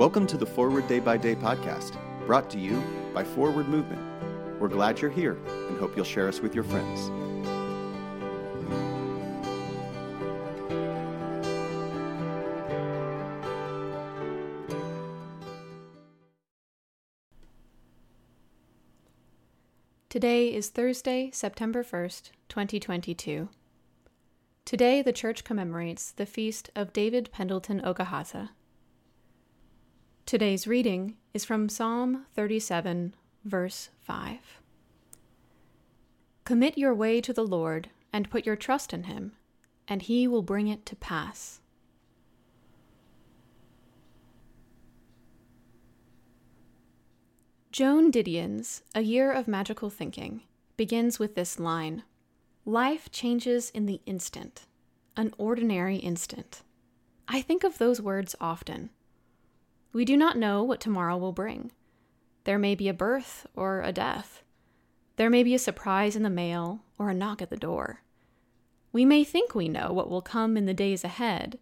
Welcome to the Forward Day by Day podcast, brought to you by Forward Movement. We're glad you're here and hope you'll share us with your friends. Today is Thursday, September 1st, 2022. Today, the Church commemorates the feast of David Pendleton Oakerhater. Today's reading is from Psalm 37, verse 5. Commit your way to the Lord and put your trust in him, and he will bring it to pass. Joan Didion's A Year of Magical Thinking begins with this line Life changes in the instant, an ordinary instant. I think of those words often. We do not know what tomorrow will bring. There may be a birth or a death. There may be a surprise in the mail or a knock at the door. We may think we know what will come in the days ahead,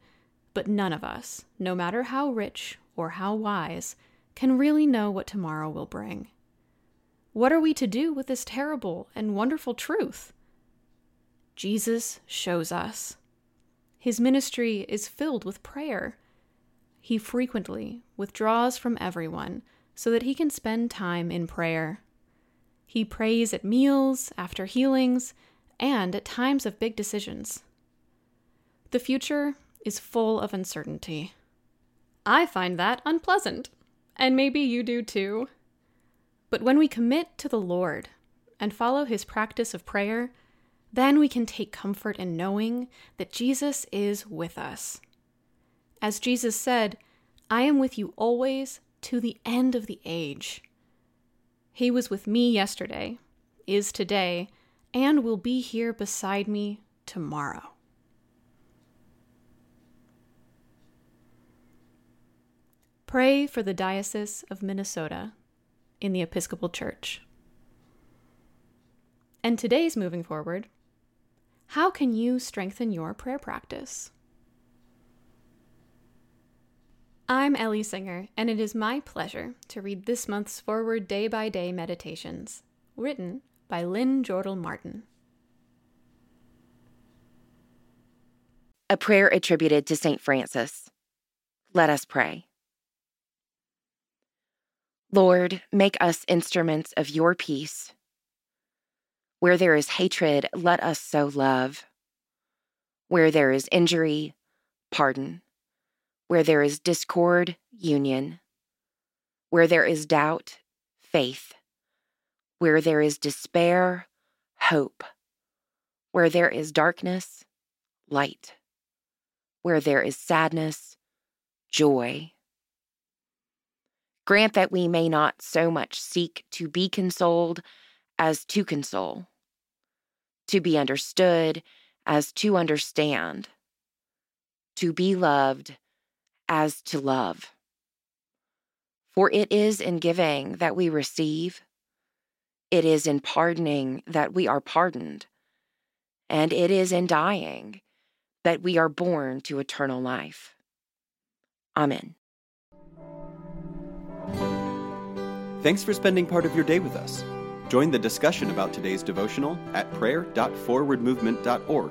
but none of us, no matter how rich or how wise, can really know what tomorrow will bring. What are we to do with this terrible and wonderful truth? Jesus shows us. His ministry is filled with prayer. He frequently withdraws from everyone so that he can spend time in prayer. He prays at meals, after healings, and at times of big decisions. The future is full of uncertainty. I find that unpleasant, and maybe you do too. But when we commit to the Lord and follow his practice of prayer, then we can take comfort in knowing that Jesus is with us. As Jesus said, I am with you always to the end of the age. He was with me yesterday, is today, and will be here beside me tomorrow. Pray for the Diocese of Minnesota in the Episcopal Church. And today's moving forward how can you strengthen your prayer practice? I'm Ellie Singer, and it is my pleasure to read this month's Forward Day by Day Meditations, written by Lynn Jordal Martin. A prayer attributed to St. Francis. Let us pray. Lord, make us instruments of your peace where there is hatred, let us sow love. Where there is injury, pardon. Where there is discord, union. Where there is doubt, faith. Where there is despair, hope. Where there is darkness, light. Where there is sadness, joy. Grant that we may not so much seek to be consoled as to console, to be understood as to understand, to be loved as to love. For it is in giving that we receive, it is in pardoning that we are pardoned, and it is in dying that we are born to eternal life. Amen. Thanks for spending part of your day with us. Join the discussion about today's devotional at prayer.forwardmovement.org,